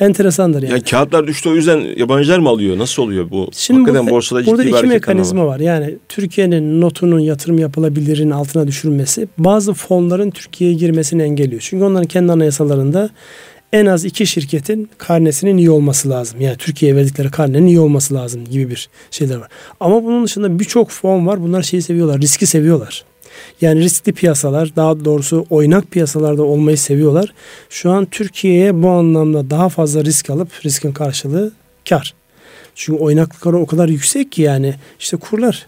enteresandır yani. Yani kağıtlar düştü o yüzden yabancılar mı alıyor? Nasıl oluyor bu? Şimdi Hakikaten burada, borsada ciddi burada iki mekanizma var. var. Yani Türkiye'nin notunun yatırım yapılabilirin altına düşürülmesi bazı fonların Türkiye'ye girmesini engelliyor. Çünkü onların kendi anayasalarında en az iki şirketin karnesinin iyi olması lazım. Yani Türkiye'ye verdikleri karnenin iyi olması lazım gibi bir şeyler var. Ama bunun dışında birçok fon var. Bunlar şeyi seviyorlar, riski seviyorlar. Yani riskli piyasalar daha doğrusu oynak piyasalarda olmayı seviyorlar. Şu an Türkiye'ye bu anlamda daha fazla risk alıp riskin karşılığı kar. Çünkü oynaklıkları o kadar yüksek ki yani işte kurlar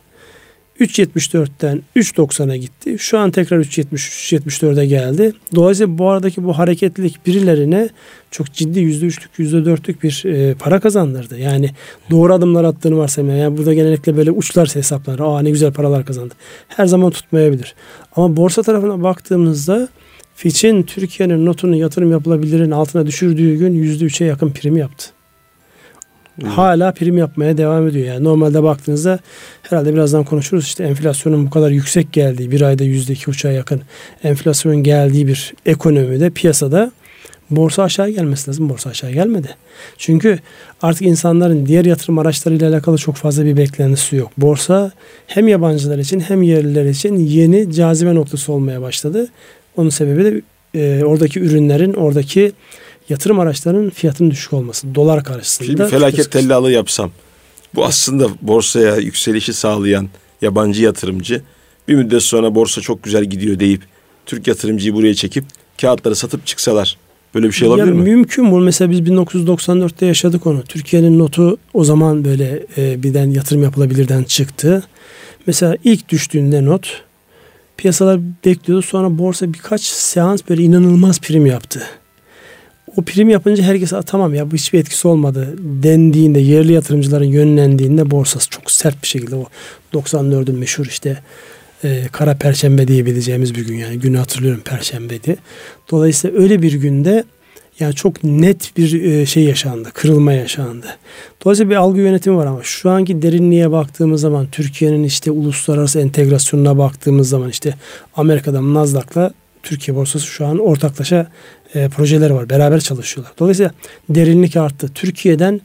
3.74'ten 3.90'a gitti. Şu an tekrar 3.73-3.74'e geldi. Dolayısıyla bu aradaki bu hareketlilik birilerine çok ciddi %3'lük %4'lük bir e, para kazandırdı. Yani doğru adımlar attığını varsaymayın. Yani burada genellikle böyle uçlarsa hesaplar. Aa ne güzel paralar kazandı. Her zaman tutmayabilir. Ama borsa tarafına baktığımızda Fitch'in Türkiye'nin notunu yatırım yapılabilirin altına düşürdüğü gün %3'e yakın prim yaptı. Hala prim yapmaya devam ediyor. Yani normalde baktığınızda herhalde birazdan konuşuruz işte enflasyonun bu kadar yüksek geldiği bir ayda yüzde iki uçağa yakın enflasyonun geldiği bir ekonomide piyasada borsa aşağı gelmesi lazım. Borsa aşağı gelmedi. Çünkü artık insanların diğer yatırım araçlarıyla alakalı çok fazla bir beklentisi yok. Borsa hem yabancılar için hem yerliler için yeni cazibe noktası olmaya başladı. Onun sebebi de e, oradaki ürünlerin, oradaki yatırım araçlarının fiyatının düşük olması. Dolar karşısında. Şimdi felaket tellalı yapsam. Bu aslında borsaya yükselişi sağlayan yabancı yatırımcı bir müddet sonra borsa çok güzel gidiyor deyip Türk yatırımcıyı buraya çekip kağıtları satıp çıksalar böyle bir şey olabilir yani mi? Mümkün bu. Mesela biz 1994'te yaşadık onu. Türkiye'nin notu o zaman böyle e, birden yatırım yapılabilirden çıktı. Mesela ilk düştüğünde not piyasalar bekliyordu. Sonra borsa birkaç seans böyle inanılmaz prim yaptı o prim yapınca herkes tamam ya bu hiçbir etkisi olmadı dendiğinde yerli yatırımcıların yönlendiğinde borsası çok sert bir şekilde o 94'ün meşhur işte e, kara perşembe diyebileceğimiz bir gün yani günü hatırlıyorum perşembeydi. Dolayısıyla öyle bir günde yani çok net bir e, şey yaşandı, kırılma yaşandı. Dolayısıyla bir algı yönetimi var ama şu anki derinliğe baktığımız zaman Türkiye'nin işte uluslararası entegrasyonuna baktığımız zaman işte Amerika'dan Nasdaq'la Türkiye borsası şu an ortaklaşa e, projeleri var. Beraber çalışıyorlar. Dolayısıyla derinlik arttı. Türkiye'den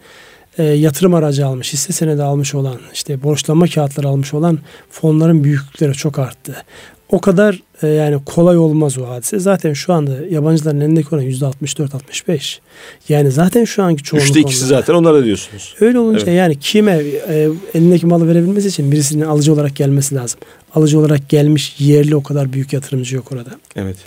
e, yatırım aracı almış, hisse senedi almış olan, işte borçlanma kağıtları almış olan fonların büyüklükleri çok arttı. O kadar e, yani kolay olmaz o hadise. Zaten şu anda yabancıların elindeki oran %64-65. Yani zaten şu anki çoğunluk Üçte ikisi zaten onlara diyorsunuz. Öyle olunca Evet. yani kime e, elindeki malı verebilmesi için birisinin alıcı olarak gelmesi lazım. Alıcı olarak gelmiş yerli o kadar büyük yatırımcı yok orada. Evet.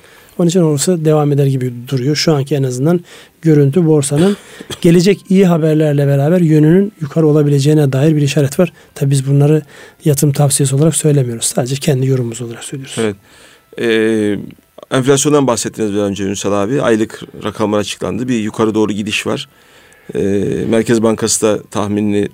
İçin orası devam eder gibi duruyor. Şu anki en azından görüntü borsanın (coughs) gelecek iyi haberlerle beraber yönünün yukarı olabileceğine dair bir işaret var. Tabii biz bunları yatırım tavsiyesi olarak söylemiyoruz. Sadece kendi yorumumuz olarak söylüyoruz. Evet. Ee, enflasyondan bahsettiniz biraz önce Ünsal abi. Aylık rakamlar açıklandı. Bir yukarı doğru gidiş var. Ee, Merkez Bankası da tahminini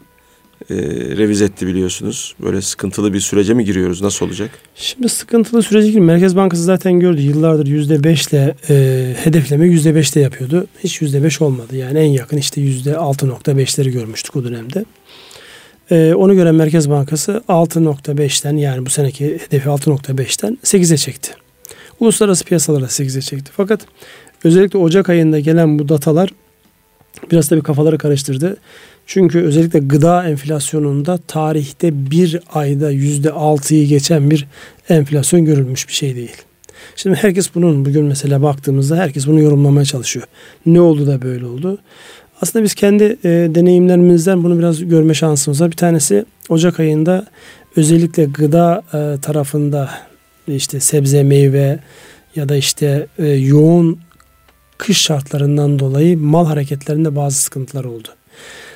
e, revize etti biliyorsunuz. Böyle sıkıntılı bir sürece mi giriyoruz? Nasıl olacak? Şimdi sıkıntılı sürece gibi Merkez Bankası zaten gördü. Yıllardır %5 ile e, hedefleme %5'te yapıyordu. Hiç %5 olmadı. Yani en yakın işte %6.5'leri görmüştük o dönemde. E, onu gören Merkez Bankası 6.5'ten yani bu seneki hedefi 6.5'ten 8'e çekti. Uluslararası piyasalara 8'e çekti. Fakat özellikle Ocak ayında gelen bu datalar biraz da bir kafaları karıştırdı. Çünkü özellikle gıda enflasyonunda tarihte bir ayda yüzde altıyı geçen bir enflasyon görülmüş bir şey değil. Şimdi herkes bunun bugün mesela baktığımızda herkes bunu yorumlamaya çalışıyor. Ne oldu da böyle oldu? Aslında biz kendi e, deneyimlerimizden bunu biraz görme şansımız var. Bir tanesi Ocak ayında özellikle gıda e, tarafında işte sebze, meyve ya da işte e, yoğun kış şartlarından dolayı mal hareketlerinde bazı sıkıntılar oldu.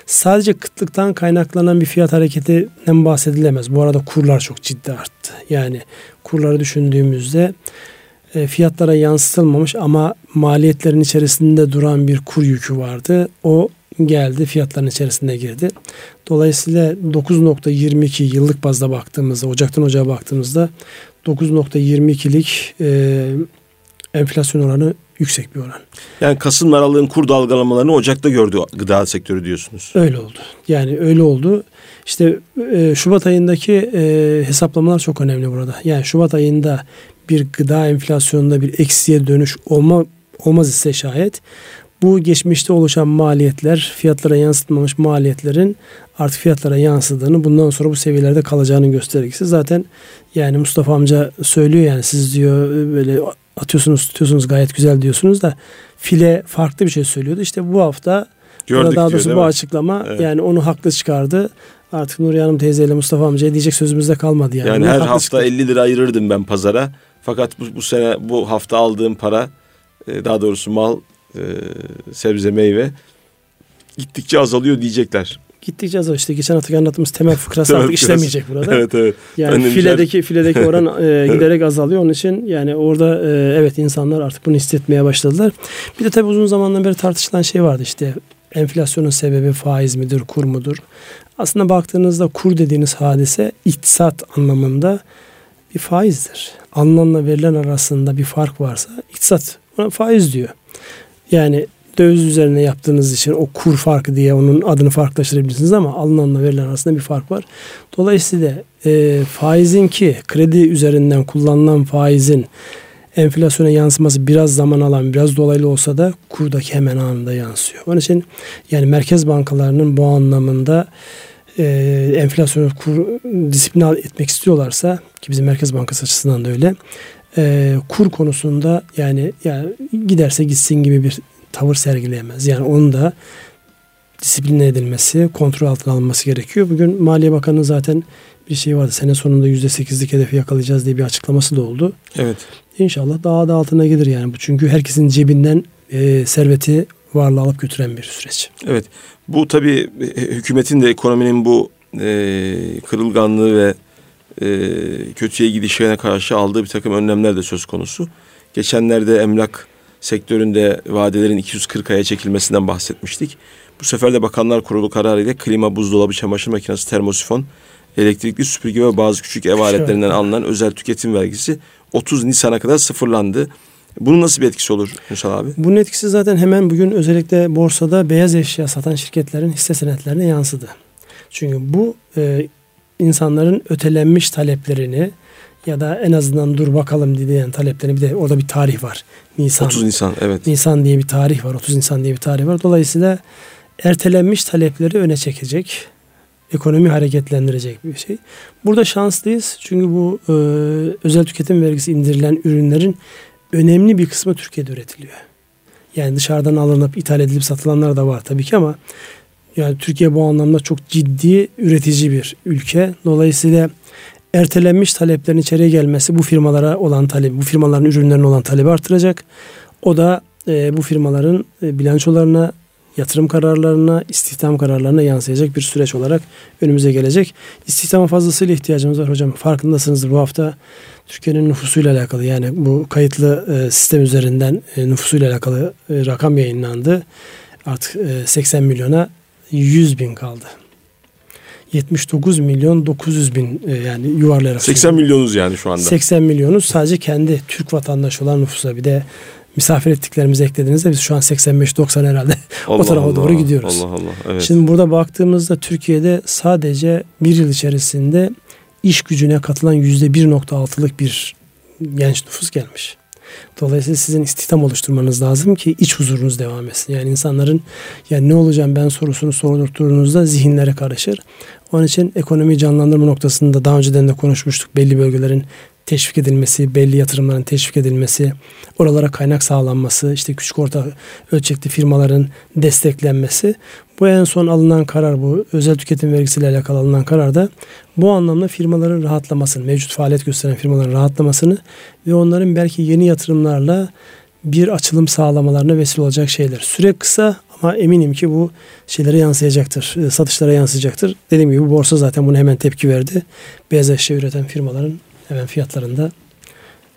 Sadece kıtlıktan kaynaklanan bir fiyat hareketinden bahsedilemez. Bu arada kurlar çok ciddi arttı. Yani kurları düşündüğümüzde e, fiyatlara yansıtılmamış ama maliyetlerin içerisinde duran bir kur yükü vardı. O geldi fiyatların içerisine girdi. Dolayısıyla 9.22 yıllık bazda baktığımızda Ocaktan Ocağa baktığımızda 9.22'lik e, enflasyon oranı yüksek bir oran. Yani Kasım aralığın kur dalgalamalarını Ocak'ta gördü gıda sektörü diyorsunuz. Öyle oldu. Yani öyle oldu. İşte e, Şubat ayındaki e, hesaplamalar çok önemli burada. Yani Şubat ayında bir gıda enflasyonunda bir eksiye dönüş olma olmaz ise şayet bu geçmişte oluşan maliyetler, fiyatlara yansıtmamış maliyetlerin artık fiyatlara yansıdığını, bundan sonra bu seviyelerde kalacağını göstergesi. Zaten yani Mustafa amca söylüyor yani siz diyor böyle atıyorsunuz tutuyorsunuz gayet güzel diyorsunuz da file farklı bir şey söylüyordu. İşte bu hafta Gördük daha diyor, doğrusu değil bu açıklama Evet. yani onu haklı çıkardı. Artık Nuriye Hanım teyzeyle Mustafa amcaya diyecek sözümüz de kalmadı yani. Yani her hafta çıkardı. 50 lira ayırırdım ben pazara. Fakat bu, bu sene bu hafta aldığım para e, daha doğrusu mal, e, sebze, meyve gittikçe azalıyor diyecekler. Gittikçe az işte geçen hafta anlattığımız temel fıkrası Temel artık fıkrası. işlemeyecek burada. (laughs) Evet evet. Yani Önlemler- filedeki filedeki oran (laughs) e, giderek azalıyor. Onun için yani orada e, evet insanlar artık bunu hissetmeye başladılar. Bir de tabii uzun zamandan beri tartışılan şey vardı işte enflasyonun sebebi faiz midir, kur mudur? Aslında baktığınızda kur dediğiniz hadise iktisat anlamında bir faizdir. Alınanla verilen arasında bir fark varsa iktisat ona faiz diyor. Yani döviz üzerine yaptığınız için o kur farkı diye onun adını farklılaştırabilirsiniz ama alınanla verilen arasında bir fark var. Dolayısıyla e, faizin ki kredi üzerinden kullanılan faizin enflasyona yansıması biraz zaman alan, biraz dolaylı olsa da kurdaki hemen anında yansıyor. Onun için yani merkez bankalarının bu anlamında e, enflasyonu kur, disiplin etmek istiyorlarsa ki bizim Merkez Bankası açısından da öyle e, kur konusunda yani, yani giderse gitsin gibi bir tavır sergileyemez. Yani onun da disipline edilmesi, kontrol altına alınması gerekiyor. Bugün Maliye Bakanı zaten bir şey vardı. Sene sonunda %8'lik hedefi yakalayacağız diye bir açıklaması da oldu. Evet. İnşallah daha da altına gelir yani bu. Çünkü herkesin cebinden e, serveti varlığı alıp götüren bir süreç. Evet. Bu tabii e, hükümetin de ekonominin bu e, kırılganlığı ve e, kötüye gidişine karşı aldığı bir takım önlemler de söz konusu. Geçenlerde emlak sektöründe vadelerin 240 aya çekilmesinden bahsetmiştik. Bu sefer de Bakanlar Kurulu kararıyla klima, buzdolabı, çamaşır makinesi, termosifon elektrikli süpürge ve bazı küçük ev aletlerinden alınan özel tüketim vergisi 30 Nisan'a kadar sıfırlandı. Bunun nasıl bir etkisi olur Ünsal abi? Bunun etkisi zaten hemen bugün özellikle borsada beyaz eşya satan şirketlerin hisse senetlerine yansıdı. Çünkü bu e, insanların ötelenmiş taleplerini ya da en azından dur bakalım diyen taleplerini bir de orada bir tarih var. Nisan. 30 Nisan evet. Nisan diye bir tarih var. 30 Nisan diye bir tarih var. Dolayısıyla ertelenmiş talepleri öne çekecek. Ekonomi hareketlendirecek bir şey. Burada şanslıyız. Çünkü bu e, özel tüketim vergisi indirilen ürünlerin önemli bir kısmı Türkiye'de üretiliyor. Yani dışarıdan alınıp ithal edilip satılanlar da var tabii ki ama yani Türkiye bu anlamda çok ciddi üretici bir ülke. Dolayısıyla ertelenmiş taleplerin içeriye gelmesi bu firmalara olan talep, bu firmaların ürünlerine olan talebi artıracak. O da e, bu firmaların e, bilançolarına, yatırım kararlarına, istihdam kararlarına yansıyacak bir süreç olarak önümüze gelecek. İstihdama fazlasıyla ihtiyacımız var hocam. Farkındasınızdır bu hafta Türkiye'nin nüfusuyla alakalı yani bu kayıtlı e, sistem üzerinden e, nüfusuyla alakalı e, rakam yayınlandı. Artık e, 80 milyona 100 bin kaldı. 79 milyon 900 bin e, yani yuvarlayarak. 80 milyonuz yani şu anda. 80 milyonuz sadece kendi Türk vatandaşı olan nüfusa bir de misafir ettiklerimizi eklediğinizde biz şu an 85-90 herhalde (laughs) Allah o tarafa Allah, doğru gidiyoruz. Allah Allah. Evet. Şimdi burada baktığımızda Türkiye'de sadece bir yıl içerisinde iş gücüne katılan %1.6'lık bir genç nüfus gelmiş. Dolayısıyla sizin istihdam oluşturmanız lazım ki iç huzurunuz devam etsin. Yani insanların yani ne olacağım ben sorusunu sordurduğunuzda zihinlere karışır. Onun için ekonomi canlandırma noktasında daha önceden de konuşmuştuk. Belli bölgelerin teşvik edilmesi, belli yatırımların teşvik edilmesi, oralara kaynak sağlanması, işte küçük orta ölçekli firmaların desteklenmesi. Bu en son alınan karar bu özel tüketim vergisiyle alakalı alınan karar da bu anlamda firmaların rahatlamasını, mevcut faaliyet gösteren firmaların rahatlamasını ve onların belki yeni yatırımlarla bir açılım sağlamalarına vesile olacak şeyler. Süre kısa ama eminim ki bu şeylere yansıyacaktır. E, satışlara yansıyacaktır. Dediğim gibi borsa zaten bunu hemen tepki verdi. Beyaz eşya üreten firmaların hemen fiyatlarında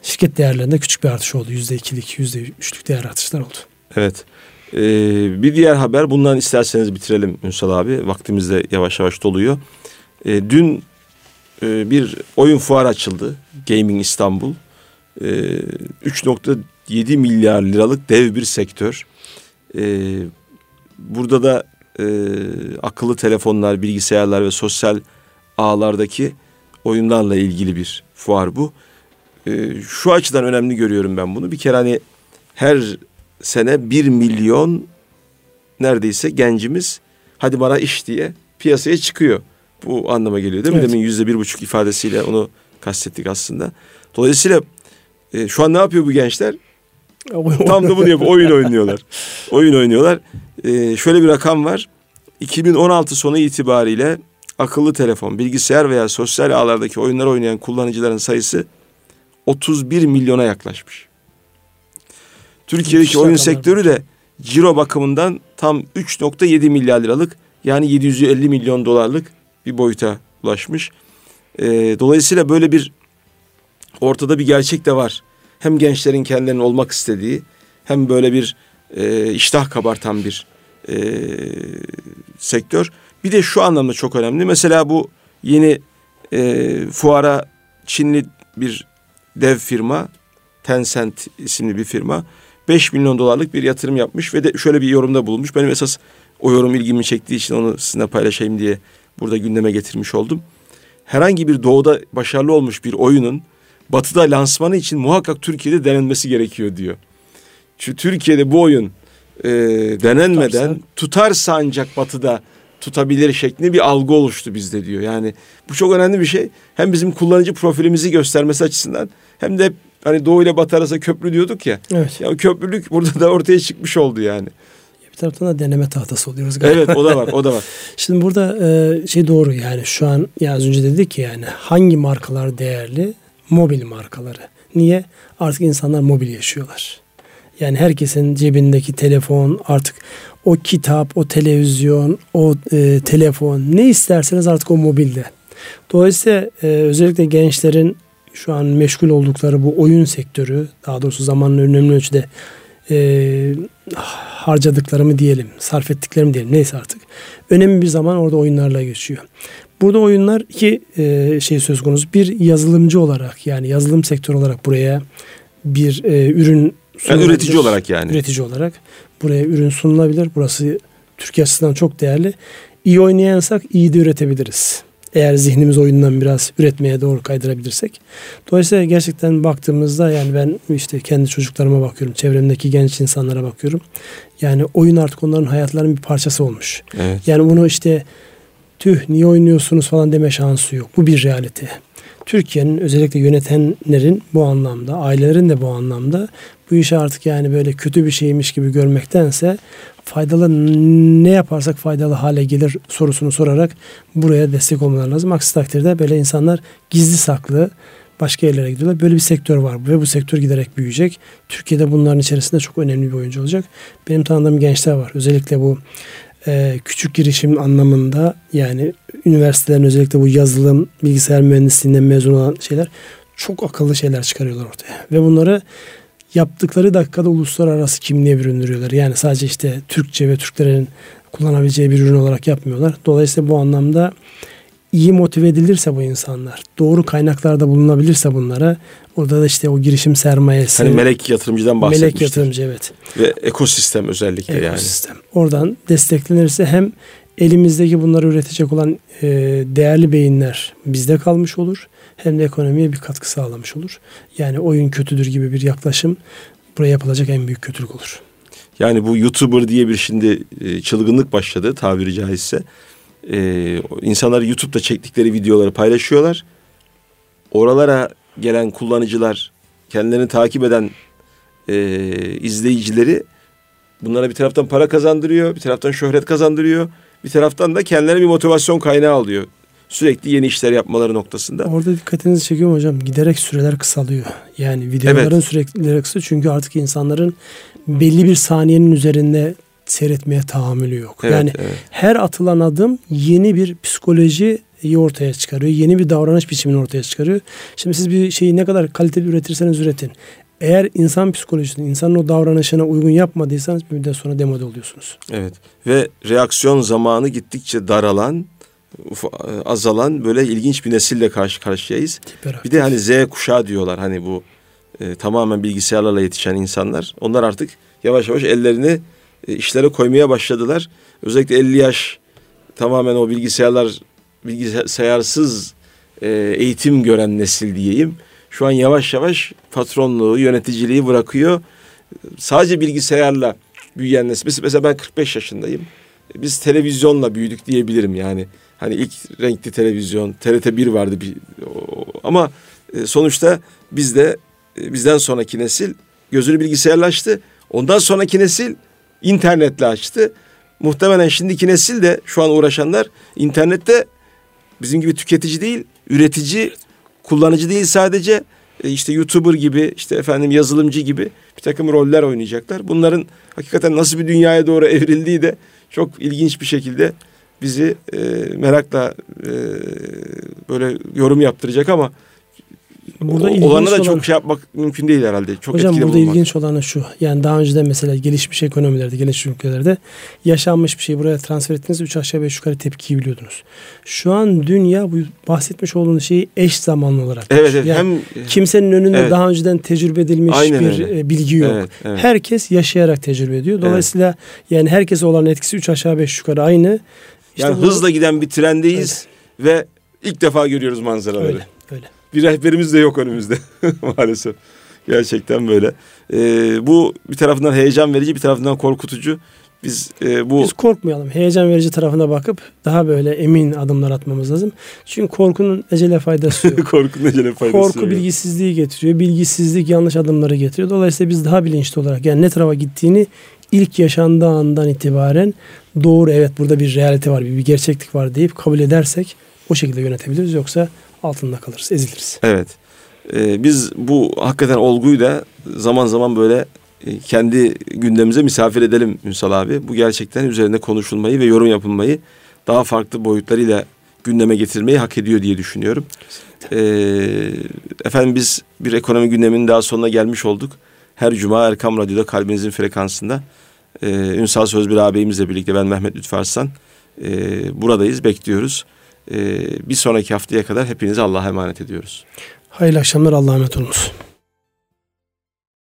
şirket değerlerinde küçük bir artış oldu. Yüzde ikilik, yüzde üçlük değer artışlar oldu. Evet. Ee, bir diğer haber bundan isterseniz bitirelim Ünsal abi. Vaktimiz de yavaş yavaş doluyor. Ee, dün e, bir oyun fuarı açıldı. Gaming İstanbul. Ee, 3.7 milyar liralık dev bir sektör. Ee, burada da e, akıllı telefonlar, bilgisayarlar ve sosyal ağlardaki oyunlarla ilgili bir fuar bu. E, şu açıdan önemli görüyorum ben bunu. Bir kere hani her sene bir milyon neredeyse gencimiz hadi bana iş diye piyasaya çıkıyor. Bu anlama geliyor değil mi? Evet. Demin yüzde bir buçuk ifadesiyle onu kastettik aslında. Dolayısıyla e, şu an ne yapıyor bu gençler? Tam da bunu yapıyor. Oyun oynuyorlar. Oyun oynuyorlar. E, şöyle bir rakam var. 2016 sonu itibariyle akıllı telefon, bilgisayar veya sosyal ağlardaki oyunlar oynayan kullanıcıların sayısı 31 milyona yaklaşmış. Türkiye'deki oyun sektörü de ciro bakımından tam 3.7 milyar liralık yani 750 milyon dolarlık bir boyuta ulaşmış. E, dolayısıyla böyle bir ortada bir gerçek de var. Hem gençlerin kendilerinin olmak istediği hem böyle bir e, iştah kabartan bir e, sektör. Bir de şu anlamda çok önemli. Mesela bu yeni e, fuara Çinli bir dev firma Tencent isimli bir firma 5 milyon dolarlık bir yatırım yapmış ve de şöyle bir yorumda bulunmuş. Benim esas o yorum ilgimi çektiği için onu sizinle paylaşayım diye burada gündeme getirmiş oldum. Herhangi bir doğuda başarılı olmuş bir oyunun batıda lansmanı için muhakkak Türkiye'de denenmesi gerekiyor diyor. Çünkü Türkiye'de bu oyun e, denenmeden tutarsa. tutarsa ancak batıda tutabilir şeklinde bir algı oluştu bizde diyor. Yani bu çok önemli bir şey. Hem bizim kullanıcı profilimizi göstermesi açısından hem de hani doğu ile batı arasında köprü diyorduk ya. Evet. Ya köprülük (laughs) burada da ortaya çıkmış oldu yani. Bir taraftan da deneme tahtası oluyoruz galiba. Evet o da var o da var. (laughs) Şimdi burada e, şey doğru yani şu an ya az önce dedik ki yani hangi markalar değerli? Mobil markaları. Niye? Artık insanlar mobil yaşıyorlar. Yani herkesin cebindeki telefon artık o kitap, o televizyon, o e, telefon ne isterseniz artık o mobilde. Dolayısıyla e, özellikle gençlerin şu an meşgul oldukları bu oyun sektörü daha doğrusu zamanın önemli ölçüde e, harcadıklarımı diyelim, sarf ettiklerimi diyelim neyse artık. Önemli bir zaman orada oyunlarla geçiyor. Burada oyunlar iki e, şey söz konusu. Bir yazılımcı olarak yani yazılım sektörü olarak buraya bir e, ürün yani üretici olarak yani. Üretici olarak buraya ürün sunulabilir. Burası Türkiye açısından çok değerli. İyi oynayansak iyi de üretebiliriz. Eğer zihnimiz oyundan biraz üretmeye doğru kaydırabilirsek. Dolayısıyla gerçekten baktığımızda yani ben işte kendi çocuklarıma bakıyorum. Çevremdeki genç insanlara bakıyorum. Yani oyun artık onların hayatlarının bir parçası olmuş. Evet. Yani bunu işte tüh niye oynuyorsunuz falan deme şansı yok. Bu bir realite. Türkiye'nin özellikle yönetenlerin bu anlamda, ailelerin de bu anlamda bu işi artık yani böyle kötü bir şeymiş gibi görmektense faydalı ne yaparsak faydalı hale gelir sorusunu sorarak buraya destek olmaları lazım. Aksi takdirde böyle insanlar gizli saklı başka yerlere gidiyorlar. Böyle bir sektör var ve bu sektör giderek büyüyecek. Türkiye'de bunların içerisinde çok önemli bir oyuncu olacak. Benim tanıdığım gençler var. Özellikle bu e, küçük girişim anlamında yani üniversitelerin özellikle bu yazılım, bilgisayar mühendisliğinden mezun olan şeyler çok akıllı şeyler çıkarıyorlar ortaya. Ve bunları yaptıkları dakikada uluslararası kimliğe büründürüyorlar. Yani sadece işte Türkçe ve Türklerin kullanabileceği bir ürün olarak yapmıyorlar. Dolayısıyla bu anlamda iyi motive edilirse bu insanlar, doğru kaynaklarda bulunabilirse bunlara, orada da işte o girişim sermayesi. Hani melek yatırımcıdan bahsetmiştik. Melek yatırımcı evet. Ve ekosistem özellikle ekosistem. yani. Ekosistem. Oradan desteklenirse hem elimizdeki bunları üretecek olan e, değerli beyinler bizde kalmış olur. Hem de ekonomiye bir katkı sağlamış olur. Yani oyun kötüdür gibi bir yaklaşım buraya yapılacak en büyük kötülük olur. Yani bu YouTuber diye bir şimdi e, çılgınlık başladı tabiri caizse. Ee, insanlar YouTube'da çektikleri videoları paylaşıyorlar. Oralara gelen kullanıcılar, kendilerini takip eden e, izleyicileri bunlara bir taraftan para kazandırıyor, bir taraftan şöhret kazandırıyor, bir taraftan da kendilerine bir motivasyon kaynağı alıyor. Sürekli yeni işler yapmaları noktasında. Orada dikkatinizi çekiyorum hocam. Giderek süreler kısalıyor. Yani videoların evet. sürekli kısalıyor. Çünkü artık insanların belli bir saniyenin üzerinde seyretmeye tahammülü yok. Evet, yani evet. her atılan adım yeni bir psikoloji ortaya çıkarıyor. Yeni bir davranış biçimini ortaya çıkarıyor. Şimdi siz bir şeyi ne kadar kaliteli üretirseniz üretin. Eğer insan psikolojisini, insanın o davranışına uygun yapmadıysanız bir müddet sonra demode oluyorsunuz. Evet. Ve reaksiyon zamanı gittikçe daralan, azalan böyle ilginç bir nesille karşı karşıyayız. Bir de hani Z kuşağı diyorlar hani bu e, tamamen bilgisayarlarla yetişen insanlar. Onlar artık yavaş yavaş ellerini e, işlere koymaya başladılar. Özellikle 50 yaş tamamen o bilgisayarlar bilgisayarsız e, eğitim gören nesil diyeyim. Şu an yavaş yavaş patronluğu, yöneticiliği bırakıyor. Sadece bilgisayarla büyüyen nesil. Mesela ben 45 yaşındayım. Biz televizyonla büyüdük diyebilirim yani. Hani ilk renkli televizyon, TRT 1 vardı bir ama e, sonuçta bizde bizden sonraki nesil gözünü bilgisayarla açtı. Ondan sonraki nesil internetle açtı. Muhtemelen şimdiki nesil de şu an uğraşanlar internette bizim gibi tüketici değil, üretici, kullanıcı değil sadece e, işte YouTuber gibi, işte efendim yazılımcı gibi bir takım roller oynayacaklar. Bunların hakikaten nasıl bir dünyaya doğru evrildiği de çok ilginç bir şekilde bizi e, merakla e, böyle yorum yaptıracak ama Burada o, olana da olan, çok şey yapmak mümkün değil herhalde. Çok hocam burada bulunmak. ilginç olan şu. Yani daha önceden mesela gelişmiş ekonomilerde, gelişmiş ülkelerde yaşanmış bir şeyi buraya transfer ettiğiniz 3 aşağı 5 yukarı tepkiyi biliyordunuz. Şu an dünya bu bahsetmiş olduğunuz şeyi eş zamanlı olarak. Evet, evet. Yani hem kimsenin önünde evet. daha önceden tecrübe edilmiş Aynen bir öyle. E, bilgi yok. Evet, evet. Herkes yaşayarak tecrübe ediyor. Dolayısıyla evet. yani herkese olan etkisi 3 aşağı 5 yukarı aynı. İşte yani bu, hızla giden bir trendeyiz evet. ve ilk defa görüyoruz manzaraları. Öyle, öyle bir rehberimiz de yok önümüzde (laughs) maalesef. Gerçekten böyle. Ee, bu bir tarafından heyecan verici bir tarafından korkutucu. Biz e, bu Biz korkmayalım. Heyecan verici tarafına bakıp daha böyle emin adımlar atmamız lazım. Çünkü korkunun ecele faydası yok. (laughs) korkunun ecele faydası Korku yok. bilgisizliği getiriyor. Bilgisizlik yanlış adımları getiriyor. Dolayısıyla biz daha bilinçli olarak yani ne tarafa gittiğini ilk yaşandığı andan itibaren doğru evet burada bir realite var, bir, bir gerçeklik var deyip kabul edersek o şekilde yönetebiliriz. Yoksa altında kalırız, eziliriz. Evet. Ee, biz bu hakikaten olguyu da zaman zaman böyle e, kendi gündemimize misafir edelim Ünsal abi. Bu gerçekten üzerinde konuşulmayı ve yorum yapılmayı daha farklı boyutlarıyla gündeme getirmeyi hak ediyor diye düşünüyorum. Ee, efendim biz bir ekonomi gündeminin daha sonuna gelmiş olduk. Her cuma Erkam Radyo'da kalbinizin frekansında e, Ünsal Sözbir ağabeyimizle birlikte ben Mehmet Lütfü Arslan e, buradayız bekliyoruz. Bir sonraki haftaya kadar hepinizi Allah'a emanet ediyoruz. Hayırlı akşamlar Allah'a emanet olunuz.